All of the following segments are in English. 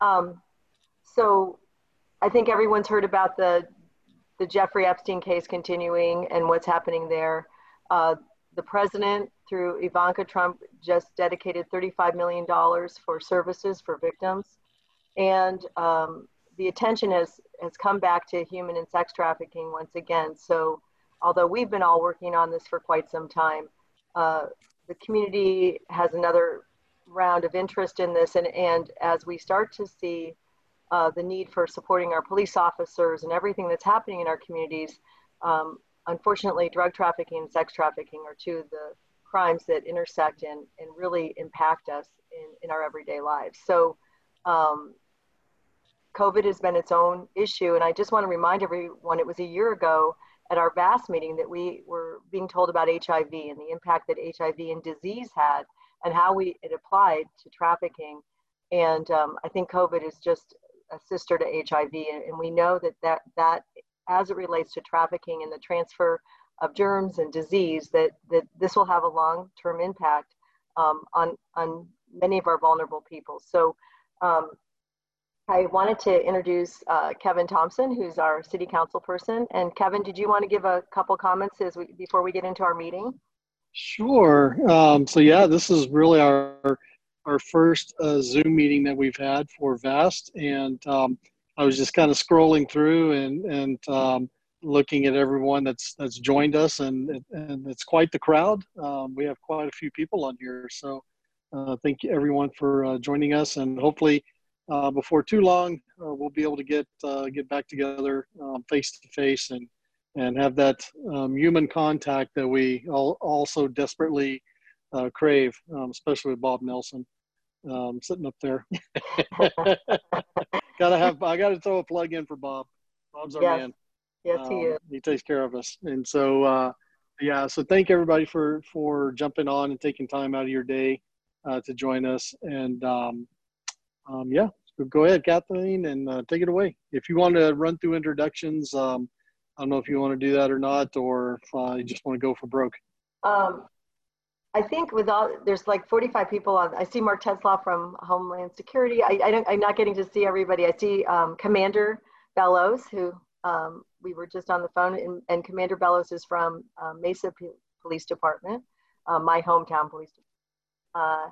Um, so I think everyone's heard about the the Jeffrey Epstein case continuing and what's happening there. Uh, the president, through Ivanka Trump, just dedicated $35 million for services for victims. And um, the attention has, has come back to human and sex trafficking once again. So, although we've been all working on this for quite some time, uh, the community has another round of interest in this. And, and as we start to see uh, the need for supporting our police officers and everything that's happening in our communities, um, unfortunately, drug trafficking and sex trafficking are two of the crimes that intersect and, and really impact us in, in our everyday lives. So, um, COVID has been its own issue. And I just want to remind everyone it was a year ago at our VAST meeting that we were being told about HIV and the impact that HIV and disease had and how we it applied to trafficking. And um, I think COVID is just a sister to HIV, and we know that that that as it relates to trafficking and the transfer of germs and disease, that that this will have a long-term impact um, on on many of our vulnerable people. So. Um, I wanted to introduce uh, Kevin Thompson, who's our city council person. And Kevin, did you want to give a couple comments as we, before we get into our meeting? Sure. Um, so yeah, this is really our our first uh, Zoom meeting that we've had for Vast, and um, I was just kind of scrolling through and and um, looking at everyone that's that's joined us, and and it's quite the crowd. Um, we have quite a few people on here, so uh, thank you everyone for uh, joining us, and hopefully. Uh, before too long, uh, we'll be able to get uh, get back together face to face and and have that um, human contact that we all also desperately uh, crave, um, especially with Bob Nelson um, sitting up there. gotta have I gotta throw a plug in for Bob. Bob's our yes. man. Yes, he um, is. He takes care of us, and so uh, yeah. So thank everybody for for jumping on and taking time out of your day uh, to join us. And um, um, yeah, so go ahead, Kathleen, and uh, take it away. If you want to run through introductions, um, I don't know if you want to do that or not, or if uh, you just want to go for broke. Um, I think with all, there's like 45 people on, I see Mark Tetzlaff from Homeland Security. I, I don't, I'm not getting to see everybody. I see um, Commander Bellows, who um, we were just on the phone, and, and Commander Bellows is from um, Mesa P- Police Department, uh, my hometown police. Uh,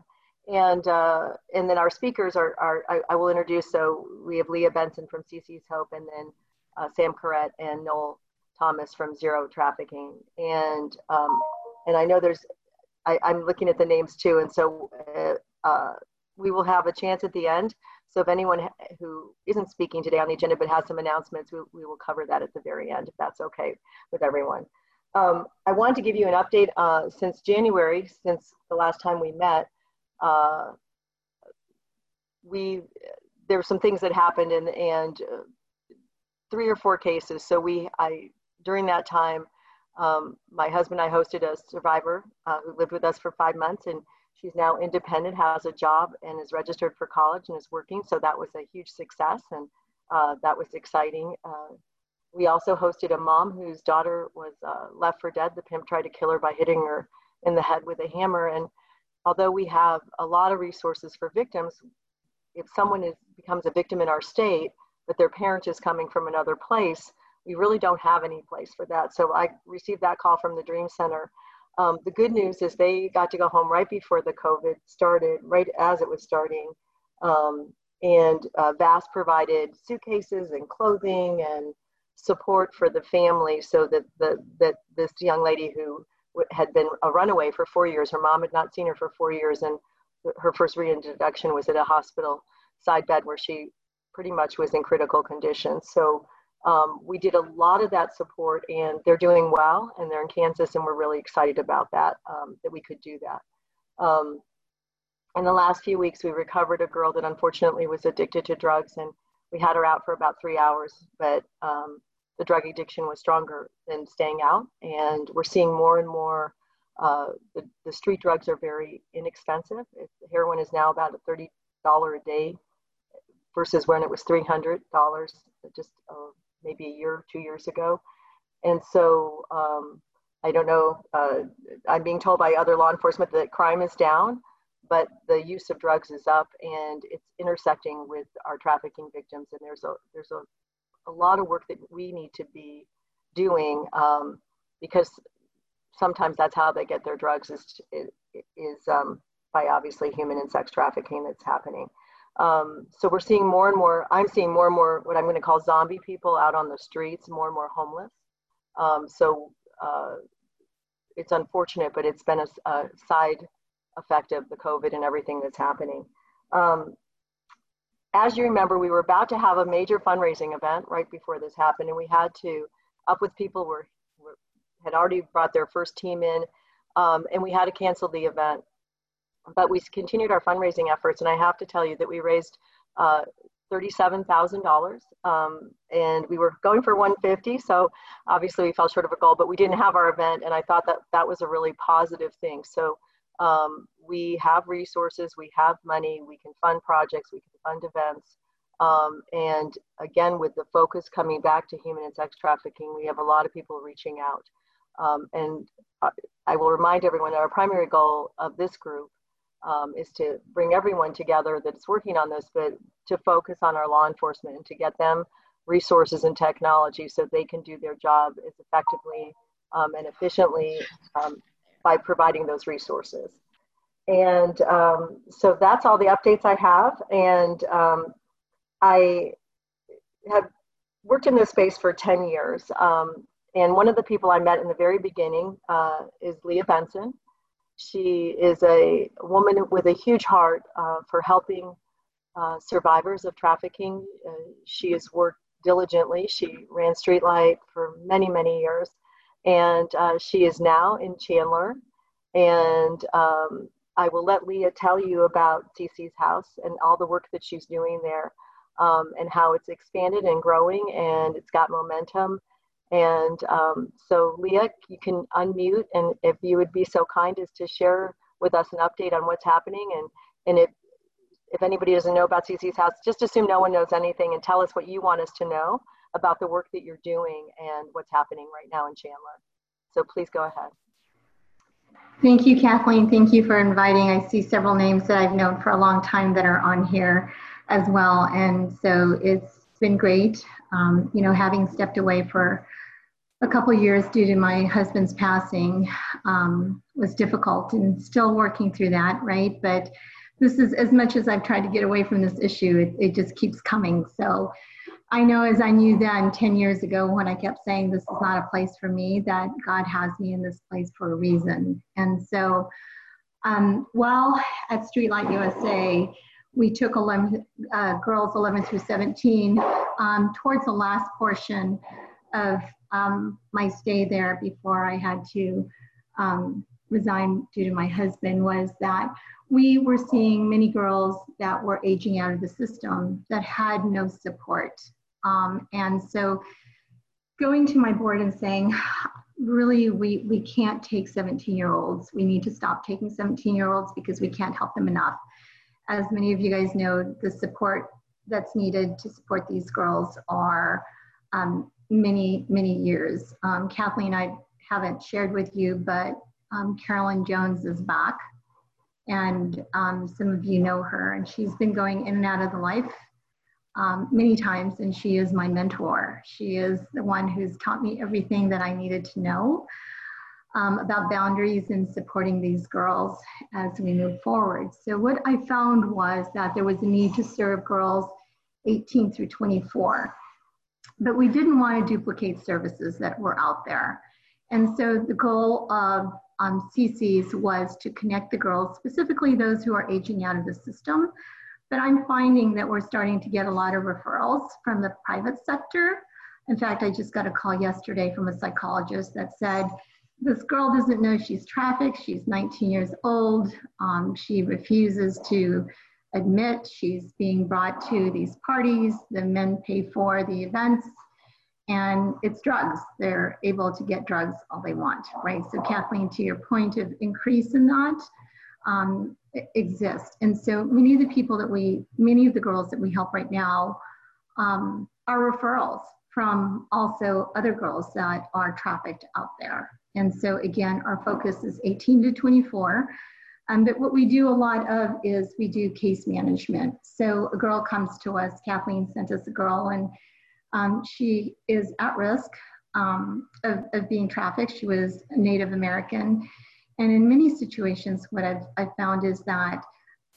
and, uh, and then our speakers are, are I, I, will introduce, so we have Leah Benson from CC's Hope, and then uh, Sam Corrett and Noel Thomas from Zero Trafficking. And, um, and I know there's I, am looking at the names too. And so uh, uh, we will have a chance at the end. So if anyone who isn't speaking today on the agenda but has some announcements, we, we will cover that at the very end if that's okay with everyone. Um, I wanted to give you an update uh, since January, since the last time we met. Uh, we there were some things that happened and and uh, three or four cases. So we I during that time um, my husband and I hosted a survivor uh, who lived with us for five months, and she's now independent, has a job, and is registered for college and is working. So that was a huge success, and uh, that was exciting. Uh, we also hosted a mom whose daughter was uh, left for dead. The pimp tried to kill her by hitting her in the head with a hammer. And although we have a lot of resources for victims, if someone is, becomes a victim in our state, but their parent is coming from another place, we really don't have any place for that. So I received that call from the Dream Center. Um, the good news is they got to go home right before the COVID started, right as it was starting. Um, and uh, VAST provided suitcases and clothing and support for the family so that, the, that this young lady who had been a runaway for four years, her mom had not seen her for four years, and her first reintroduction was at a hospital side bed where she pretty much was in critical condition. So um, we did a lot of that support and they're doing well and they're in Kansas and we're really excited about that, um, that we could do that. Um, in the last few weeks, we recovered a girl that unfortunately was addicted to drugs and we had her out for about three hours, but um, the drug addiction was stronger than staying out. And we're seeing more and more, uh, the, the street drugs are very inexpensive. Heroin is now about a $30 a day versus when it was $300 just uh, maybe a year, two years ago. And so um, I don't know, uh, I'm being told by other law enforcement that crime is down, but the use of drugs is up and it's intersecting with our trafficking victims. And there's a, there's a, a lot of work that we need to be doing um, because sometimes that's how they get their drugs is, is um, by obviously human and sex trafficking that's happening. Um, so we're seeing more and more, I'm seeing more and more what I'm going to call zombie people out on the streets, more and more homeless. Um, so uh, it's unfortunate, but it's been a, a, side effect of the COVID and everything that's happening. Um, as you remember, we were about to have a major fundraising event right before this happened, and we had to up with people were, were had already brought their first team in, um, and we had to cancel the event. But we continued our fundraising efforts, and I have to tell you that we raised uh, $37,000 um, and we were going for 150 so obviously we fell short of a goal but we didn't have our event and I thought that that was a really positive thing so um, we have resources we have money we can fund projects we can fund events um, and again, with the focus coming back to human and sex trafficking, we have a lot of people reaching out. Um, and I will remind everyone that our primary goal of this group um, is to bring everyone together that's working on this, but to focus on our law enforcement and to get them resources and technology so they can do their job as effectively um, and efficiently um, by providing those resources. And um, so that's all the updates I have. And um, I have worked in this space for 10 years. Um, and one of the people I met in the very beginning uh, is Leah Benson. She is a woman with a huge heart uh, for helping uh, survivors of trafficking. Uh, she has worked diligently. She ran Streetlight for many, many years. And uh, she is now in Chandler. And um, I will let Leah tell you about CC's house and all the work that she's doing there um, and how it's expanded and growing and it's got momentum. And um, so, Leah, you can unmute, and if you would be so kind as to share with us an update on what's happening, and and if if anybody doesn't know about CC's house, just assume no one knows anything, and tell us what you want us to know about the work that you're doing and what's happening right now in Chandler. So please go ahead. Thank you, Kathleen. Thank you for inviting. I see several names that I've known for a long time that are on here as well. And so it's been great, um, you know, having stepped away for a couple years due to my husband's passing um, was difficult and still working through that, right? But this is as much as I've tried to get away from this issue, it, it just keeps coming. So I know as I knew then 10 years ago when I kept saying this is not a place for me, that God has me in this place for a reason. And so um, while at Streetlight USA, we took 11, uh, girls 11 through 17 um, towards the last portion of um, my stay there before I had to um, resign due to my husband was that we were seeing many girls that were aging out of the system that had no support. Um, and so going to my board and saying, really, we, we can't take 17 year olds. We need to stop taking 17 year olds because we can't help them enough as many of you guys know, the support that's needed to support these girls are um, many, many years. Um, Kathleen, I haven't shared with you, but um, Carolyn Jones is back. And um, some of you know her, and she's been going in and out of the life um, many times, and she is my mentor. She is the one who's taught me everything that I needed to know um, about boundaries and supporting these girls as we move forward. So what I found was that there was a need to serve girls 18 through 24, but we didn't want to duplicate services that were out there. And so the goal of um, CC's was to connect the girls, specifically those who are aging out of the system. But I'm finding that we're starting to get a lot of referrals from the private sector. In fact, I just got a call yesterday from a psychologist that said this girl doesn't know she's trafficked. She's 19 years old. Um, she refuses to admit she's being brought to these parties. The men pay for the events, and it's drugs. They're able to get drugs all they want, right? So, Kathleen, to your point of increase in that, um, exist. And so, many of the people that we, many of the girls that we help right now um, are referrals from also other girls that are trafficked out there. And so again, our focus is 18 to 24. Um, but what we do a lot of is we do case management. So a girl comes to us, Kathleen sent us a girl, and um, she is at risk um, of, of being trafficked. She was Native American. And in many situations, what I've, I've found is that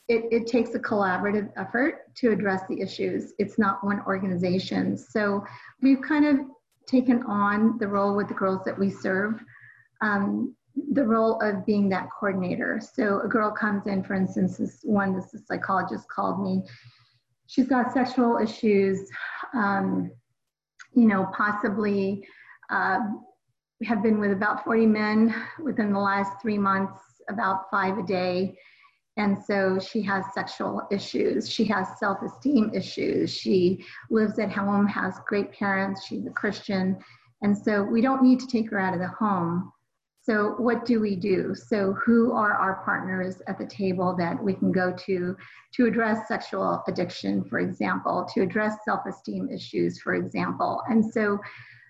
it, it takes a collaborative effort to address the issues. It's not one organization. So we've kind of taken on the role with the girls that we serve, um, the role of being that coordinator. So a girl comes in, for instance, this one, this psychologist called me. She's got sexual issues, um, you know, possibly uh, have been with about 40 men within the last three months, about five a day. And so she has sexual issues. She has self esteem issues. She lives at home, has great parents. She's a Christian. And so we don't need to take her out of the home. So, what do we do? So, who are our partners at the table that we can go to to address sexual addiction, for example, to address self esteem issues, for example? And so,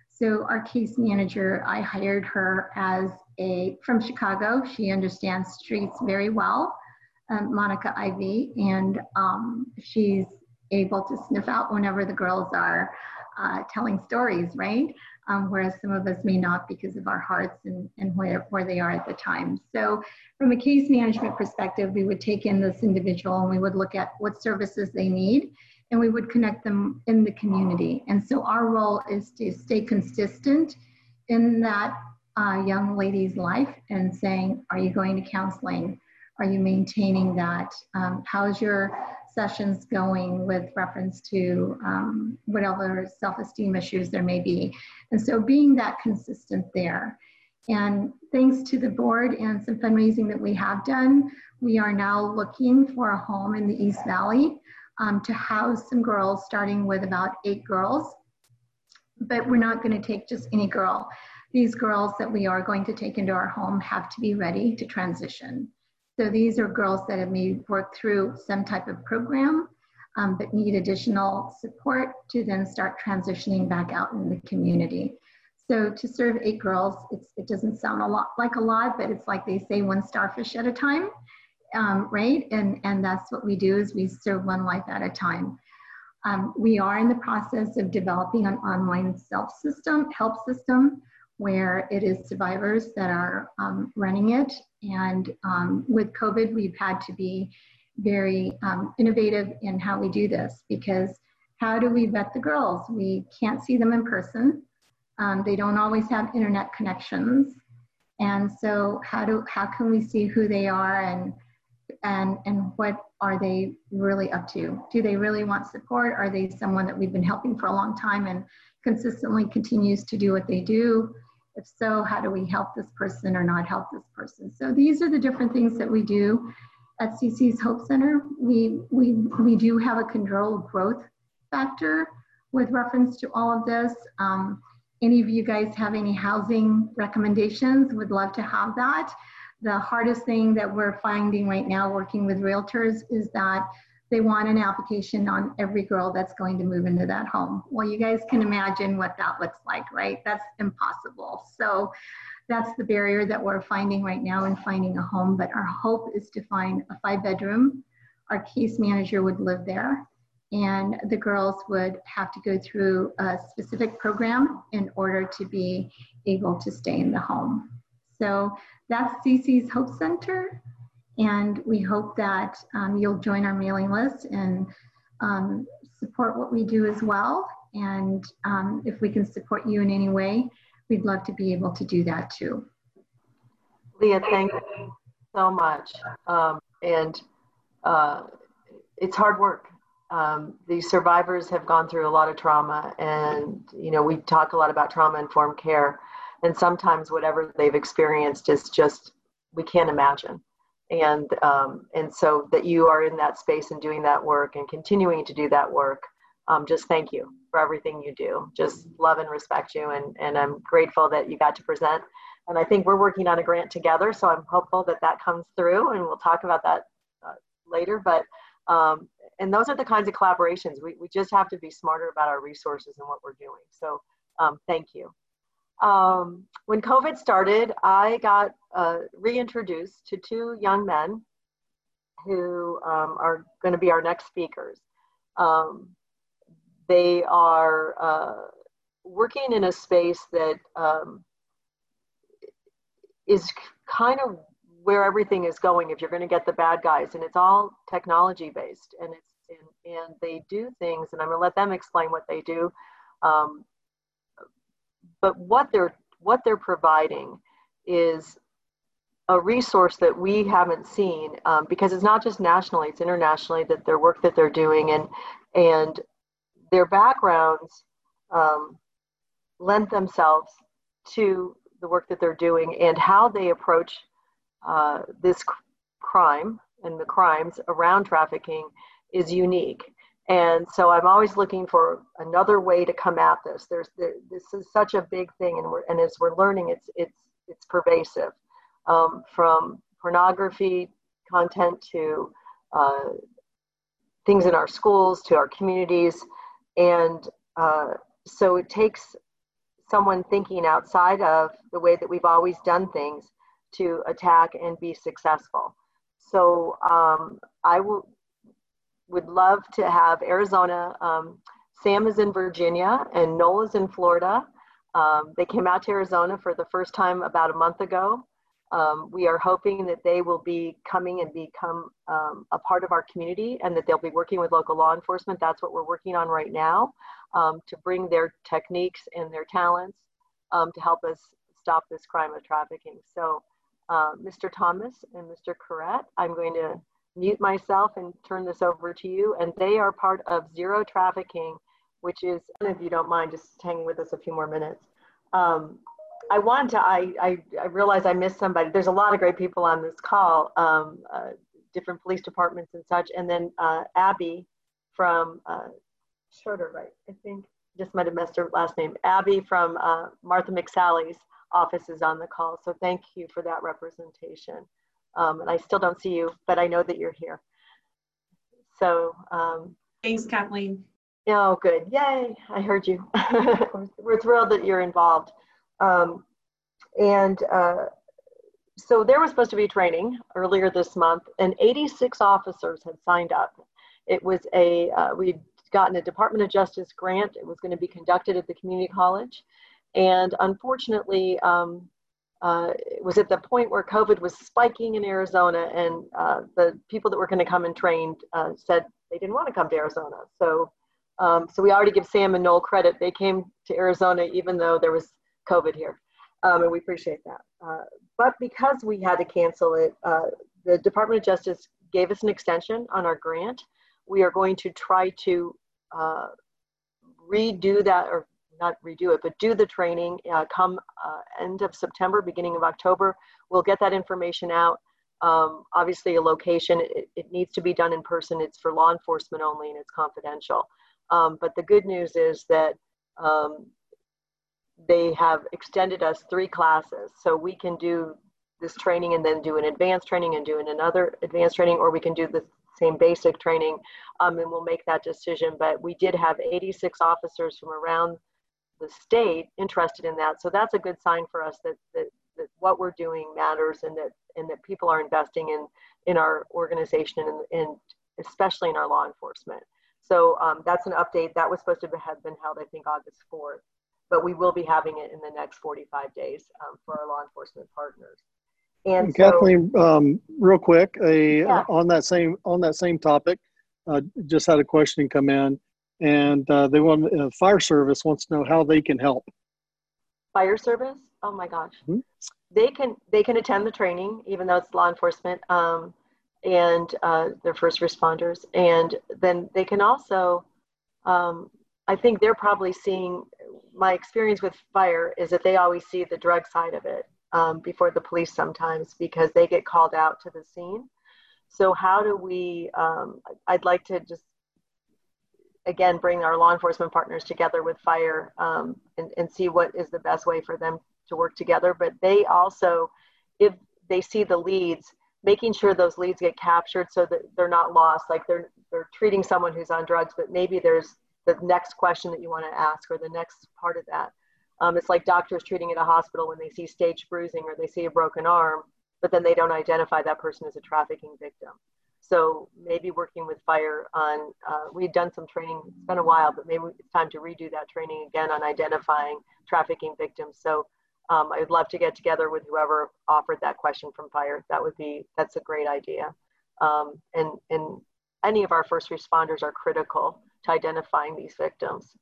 so our case manager, I hired her as a from Chicago. She understands streets very well um, Monica Ivy, and um, she's able to sniff out whenever the girls are uh, telling stories, right? Um, whereas some of us may not because of our hearts and, and where, where they are at the time. So from a case management perspective, we would take in this individual and we would look at what services they need and we would connect them in the community. And so our role is to stay consistent in that uh, young lady's life and saying, are you going to counseling? Are you maintaining that? Um, how's your sessions going with reference to um, whatever self-esteem issues there may be? And so being that consistent there. And thanks to the board and some fundraising that we have done, we are now looking for a home in the East Valley um, to house some girls, starting with about eight girls. But we're not going to take just any girl. These girls that we are going to take into our home have to be ready to transition. So these are girls that have maybe worked through some type of program, um, but need additional support to then start transitioning back out in the community. So to serve eight girls, it doesn't sound a lot like a lot, but it's like they say one starfish at a time, um, right? And, and that's what we do is we serve one life at a time. Um, we are in the process of developing an online self system, help system where it is survivors that are um, running it. And um, with COVID, we've had to be very um, innovative in how we do this because how do we vet the girls? We can't see them in person. Um, they don't always have internet connections. And so how do how can we see who they are and and and what are they really up to? Do they really want support? Are they someone that we've been helping for a long time and consistently continues to do what they do? If so, how do we help this person or not help this person? So these are the different things that we do at CC's Hope Center. We, we, we do have a controlled growth factor with reference to all of this. Um, any of you guys have any housing recommendations? Would love to have that. The hardest thing that we're finding right now working with realtors is that they want an application on every girl that's going to move into that home. Well, you guys can imagine what that looks like, right? That's impossible. So that's the barrier that we're finding right now in finding a home. But our hope is to find a five bedroom. Our case manager would live there and the girls would have to go through a specific program in order to be able to stay in the home. So that's CC's Hope Center. And we hope that um, you'll join our mailing list and um, support what we do as well. And um, if we can support you in any way, we'd love to be able to do that too. Leah, thank you so much. Um, and uh, it's hard work. Um, these survivors have gone through a lot of trauma, and you know we talk a lot about trauma-informed care, and sometimes whatever they've experienced is just we can't imagine and um, and so that you are in that space and doing that work and continuing to do that work um, just thank you for everything you do. Just love and respect you and, and i'm grateful that you got to present. And i think we're working on a grant together so i'm hopeful that that comes through and we'll talk about that uh, later but um, and those are the kinds of collaborations. We, we just have to be smarter about our resources and what we're doing. So um, thank you um, when COVID started, I got uh, reintroduced to two young men who um, are going to be our next speakers. Um, they are uh, working in a space that um, is kind of where everything is going if you're going to get the bad guys and it's all technology based and it's and, and they do things and i'm going to let them explain what they do um, but what they're what they're providing is a resource that we haven't seen um, because it's not just nationally it's internationally that their work that they're doing and and their backgrounds um, lend themselves to the work that they're doing and how they approach uh, this crime and the crimes around trafficking is unique. And so I'm always looking for another way to come at this. There's there, this is such a big thing, and we're and as we're learning, it's it's it's pervasive, um, from pornography content to uh, things in our schools to our communities, and uh, so it takes someone thinking outside of the way that we've always done things to attack and be successful. So um, I will, would love to have Arizona. Um, Sam is in Virginia and Noel is in Florida. Um, they came out to Arizona for the first time about a month ago. Um, we are hoping that they will be coming and become um, a part of our community and that they'll be working with local law enforcement. That's what we're working on right now um, to bring their techniques and their talents to help us stop this crime of trafficking. So uh, Mr. Thomas and Mr. Corrett. I'm going to mute myself and turn this over to you. And they are part of Zero Trafficking, which is, if you don't mind, just hanging with us a few more minutes. Um, I want to, I, I, I realize I missed somebody. There's a lot of great people on this call, um, uh, different police departments and such. And then uh, Abby from uh, Schroeder, right? I think just might have messed her last name. Abby from uh, Martha McSally's office is on the call. So thank you for that representation. Um, and I still don't see you, but I know that you're here. So um, thanks, Kathleen. Oh, good. Yay. I heard you. We're thrilled that you're involved. Um, and uh, so there was supposed to be training earlier this month, and 86 officers had signed up. It was a, uh, we'd gotten a Department of Justice grant. It was going to be conducted at the community college. And unfortunately, um, uh, it was at the point where COVID was spiking in Arizona, and uh, the people that were going to come and train uh, said they didn't want to come to Arizona. So, um, so we already give Sam and Noel credit. They came to Arizona even though there was COVID here, um, and we appreciate that. Uh, but because we had to cancel it, uh, the Department of Justice gave us an extension on our grant. We are going to try to uh, redo that or not redo it, but do the training uh, come uh, end of September, beginning of October. We'll get that information out. Um, obviously, a location, it, it, needs to be done in person. It's for law enforcement only and it's confidential. Um, but the good news is that um, they have extended us three classes. So we can do this training and then do an advanced training and do another advanced training, or we can do the same basic training um, and we'll make that decision. But we did have 86 officers from around the state interested in that. So that's a good sign for us that, that, that what we're doing matters and that, and that people are investing in, in our organization and, and especially in our law enforcement. So um, that's an update that was supposed to have been held, I think, August 4th, but we will be having it in the next 45 days um, for our law enforcement partners. And so, Kathleen, um, real quick, a, yeah. on that same on that same topic, uh, just had a question come in and uh, they want uh, fire service wants to know how they can help. Fire service? Oh my gosh, mm-hmm. they can they can attend the training even though it's law enforcement um, and uh, they're first responders, and then they can also. Um, I think they're probably seeing. My experience with fire is that they always see the drug side of it um, before the police sometimes because they get called out to the scene. So how do we? Um, I'd like to just again bring our law enforcement partners together with fire um, and, and see what is the best way for them to work together. But they also if they see the leads making sure those leads get captured so that they're not lost like they're they're treating someone who's on drugs but maybe there's the next question that you want to ask or the next part of that. Um, it's like doctors treating at a hospital when they see stage bruising or they see a broken arm but then they don't identify that person as a trafficking victim so maybe working with fire on, uh, we've done some training, it's been a while, but maybe it's time to redo that training again on identifying trafficking victims. So um, I'd love to get together with whoever offered that question from fire. That would be, that's a great idea. Um, and, and any of our first responders are critical to identifying these victims.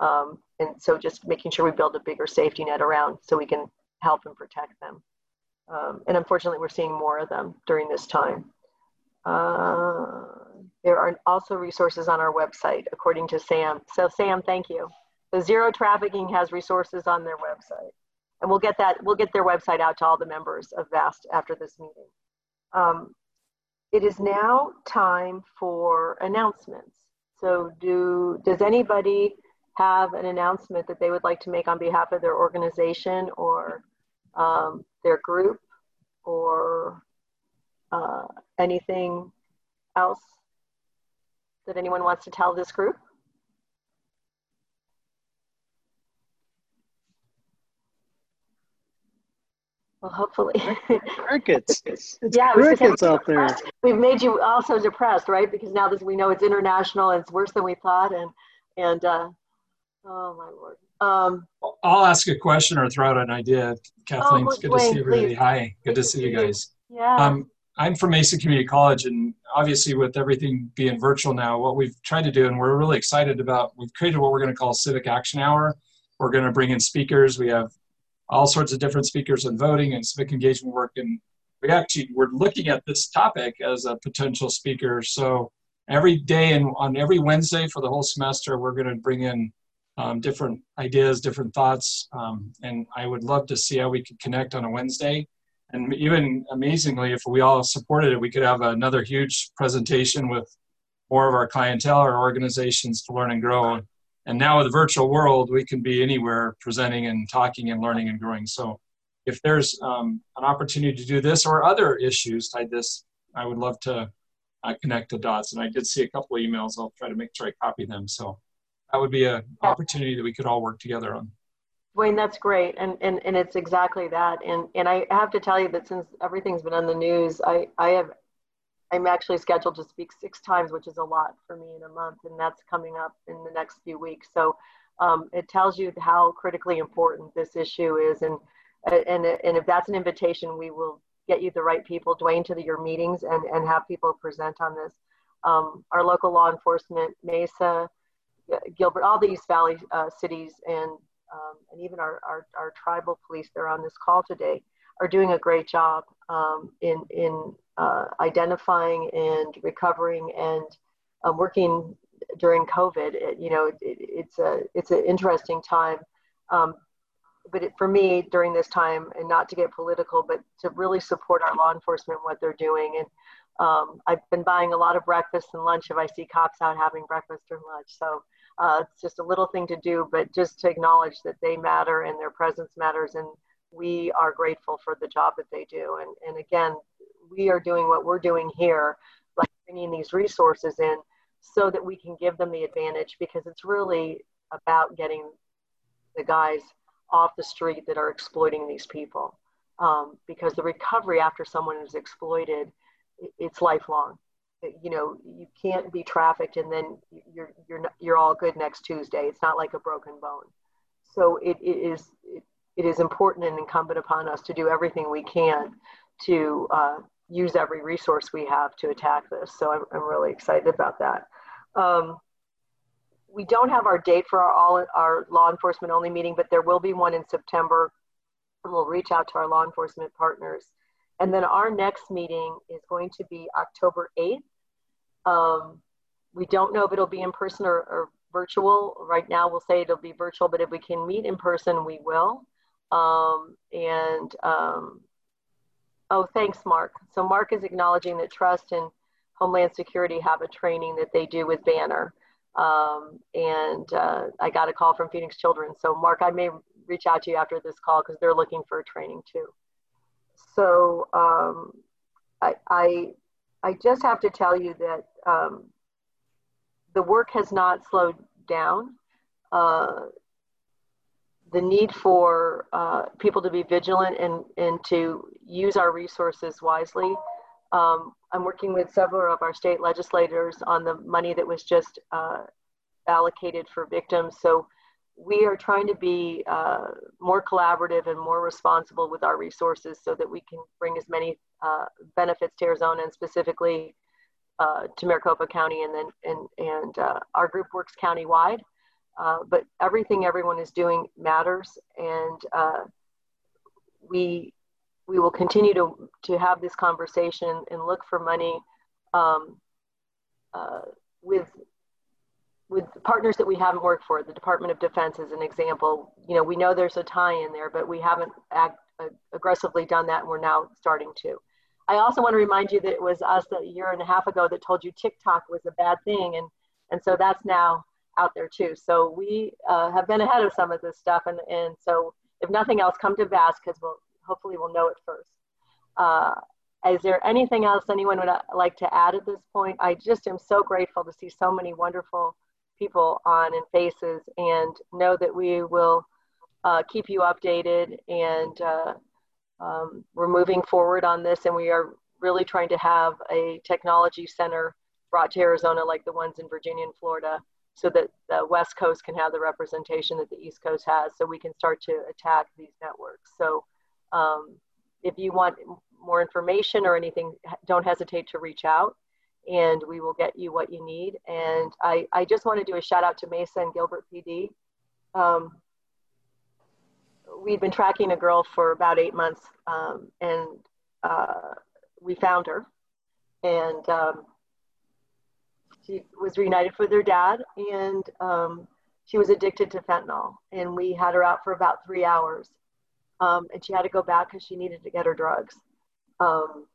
Um, and so just making sure we build a bigger safety net around so we can help and protect them. Um, and unfortunately, we're seeing more of them during this time. Uh, there are also resources on our website, according to Sam. So Sam, thank you. The Zero Trafficking has resources on their website. And we'll get that, we'll get their website out to all the members of VAST after this meeting. Um, it is now time for announcements. So do, does anybody have an announcement that they would like to make on behalf of their organization or um, their group or uh, anything else that anyone wants to tell this group? Well, hopefully. crickets. It's yeah, crickets out there. We've made you also depressed, right? Because now this, we know it's international and it's worse than we thought. And, and uh, oh my Lord. Um, I'll ask a question or throw out an idea. Kathleen, oh, it's good Dwayne, to see everybody. Please. Hi, good, to see you guys. Yeah. Um, I'm from Mesa Community College, and obviously, with everything being virtual now, what we've tried to do, and we're really excited about, we've created what we're going to call Civic Action Hour. We're going to bring in speakers. We have all sorts of different speakers on voting and civic engagement work, and we actually we're looking at this topic as a potential speaker. So every day and on every Wednesday for the whole semester, we're going to bring in um, different ideas, different thoughts. Um, and I would love to see how we could connect on a Wednesday. And even amazingly, if we all supported it, we could have another huge presentation with more of our clientele or organizations to learn and grow. And now with the virtual world, we can be anywhere presenting and talking and learning and growing. So if there's um, an opportunity to do this or other issues tied this, I would love to uh, connect the dots. And I did see a couple of emails. I'll try to make sure I copy them. So that would be an opportunity that we could all work together on. Wayne, that's great, and, and and it's exactly that. And and I have to tell you that since everything's been on the news, I I have I'm actually scheduled to speak six times, which is a lot for me in a month, and that's coming up in the next few weeks. So um, it tells you how critically important this issue is, and and and if that's an invitation, we will get you the right people, Dwayne, to the, your meetings and and have people present on this. Um, our local law enforcement, Mesa, Gilbert, all the East Valley uh, cities, and um, and even our, our, our, tribal police that are on this call today are doing a great job um, in in uh, identifying and recovering and uh, working during COVID. It, you know, it, it's a it's an interesting time. Um, but it, for me, during this time, and not to get political, but to really support our law enforcement, what they're doing, and um, I've been buying a lot of breakfast and lunch if I see cops out having breakfast or lunch. So uh, it's just a little thing to do, but just to acknowledge that they matter and their presence matters. And we are grateful for the job that they do. And, and again, we are doing what we're doing here, like bringing these resources in so that we can give them the advantage because it's really about getting the guys off the street that are exploiting these people. Um, because the recovery after someone is exploited, it's lifelong you know you can't be trafficked and then you're you're you're all good next Tuesday. It's not like a broken bone. So it, it is it, it is important and incumbent upon us to do everything we can to uh, use every resource we have to attack this. So I'm, I'm really excited about that. Um, we don't have our date for our all our law enforcement only meeting, but there will be one in September. We'll reach out to our law enforcement partners. And then our next meeting is going to be October 8th um, we don't know if it'll be in person or, or, virtual. Right now, we'll say it'll be virtual, but if we can meet in person, we will. Um, and um, oh, thanks, Mark. So Mark is acknowledging that Trust and Homeland Security have a training that they do with Banner. Um, and uh, I got a call from Phoenix Children. So Mark, I may reach out to you after this call because they're looking for a training too. So um, I, I I just have to tell you that um, the work has not slowed down. Uh, the need for uh, people to be vigilant and, and to use our resources wisely Um, I'm working with several of our state legislators on the money that was just uh, allocated for victims. So we are trying to be uh, more collaborative and more responsible with our resources so that we can bring as many uh, benefits to Arizona and specifically uh, to Maricopa County and then and, and uh, our group works countywide. Uh, but everything everyone is doing matters and uh, we we will continue to, to have this conversation and look for money um, with with partners that we haven't worked for, the Department of Defense is an example. You know, we know there's a tie in there, but we haven't act, uh, aggressively done that, and we're now starting to. I also want to remind you that it was us a year and a half ago that told you TikTok was a bad thing, and and so that's now out there too. So we uh, have been ahead of some of this stuff, and and so if nothing else, come to VAST because we'll hopefully we'll know it first. Uh, is there anything else anyone would uh, like to add at this point? I just am so grateful to see so many wonderful people on and faces and know that we will uh, keep you updated and uh, um, we're moving forward on this and we are really trying to have a technology center brought to Arizona like the ones in Virginia and Florida so that the West Coast can have the representation that the East Coast has so we can start to attack these networks. So um, if you want more information or anything, don't hesitate to reach out and we will get you what you need. And I, I just want to do a shout out to Mesa and Gilbert PD. Um, we'd been tracking a girl for about eight months um, and uh, we found her. And um, she was reunited with her dad and um, she was addicted to fentanyl. And we had her out for about three hours. Um, and she had to go back because she needed to get her drugs. Um,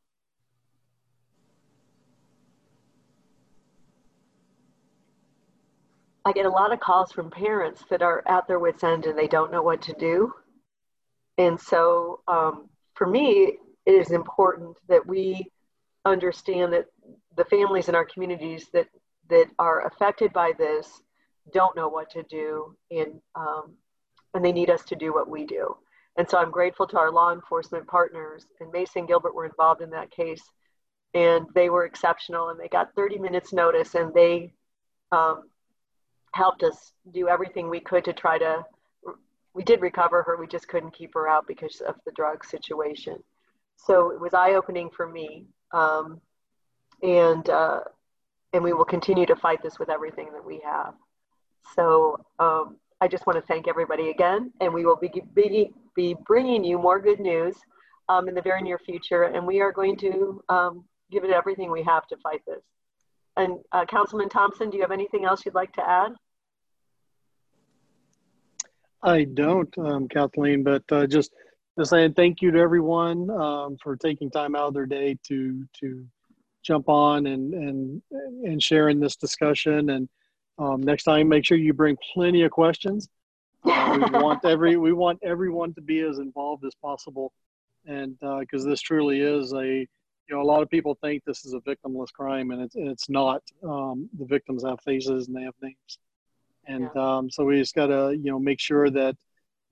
I get a lot of calls from parents that are at their wits' end and they don't know what to do. And so, um, for me, it is important that we understand that the families in our communities that that are affected by this don't know what to do, and um, and they need us to do what we do. And so, I'm grateful to our law enforcement partners, and Mason Gilbert were involved in that case, and they were exceptional, and they got 30 minutes notice, and they um, helped us do everything we could to try to we did recover her we just couldn't keep her out because of the drug situation. So it was eye-opening for me um, and uh, and we will continue to fight this with everything that we have. So um, i just want to thank everybody again and we will be, be, be bringing you more good news um, in the very near future and we are going to um, give it everything we have to fight this. And uh, Councilman Thompson, do you have anything else you'd like to add? I don't, um, Kathleen, but uh, just, just saying thank you to everyone um, for taking time out of their day to to jump on and and and sharing this discussion. And um, next time, make sure you bring plenty of questions. Uh, we want every we want everyone to be as involved as possible, and because uh, this truly is a you know a lot of people think this is a victimless crime, and it's it's not. Um, the victims have faces and they have names and yeah. um, so we just got to you know make sure that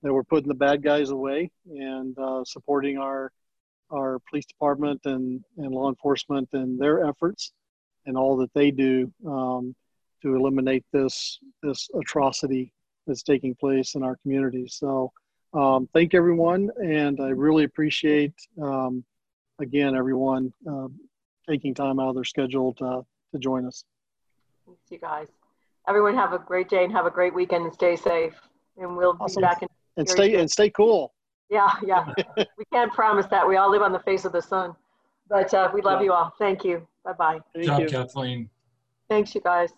that we're putting the bad guys away and uh, supporting our our police department and, and law enforcement and their efforts and all that they do um, to eliminate this this atrocity that's taking place in our community. So um, thank everyone, and I really appreciate um, again everyone uh, taking time out of their schedule to to join us. Thanks, you guys everyone have a great day and have a great weekend and stay safe. And we'll awesome. be back in and stay and stay cool. Yeah, yeah. we can't promise that. We all live on the face of the sun. But uh, we love yeah. you all. Thank you. Bye bye. Good job, Kathleen. Thanks, you guys.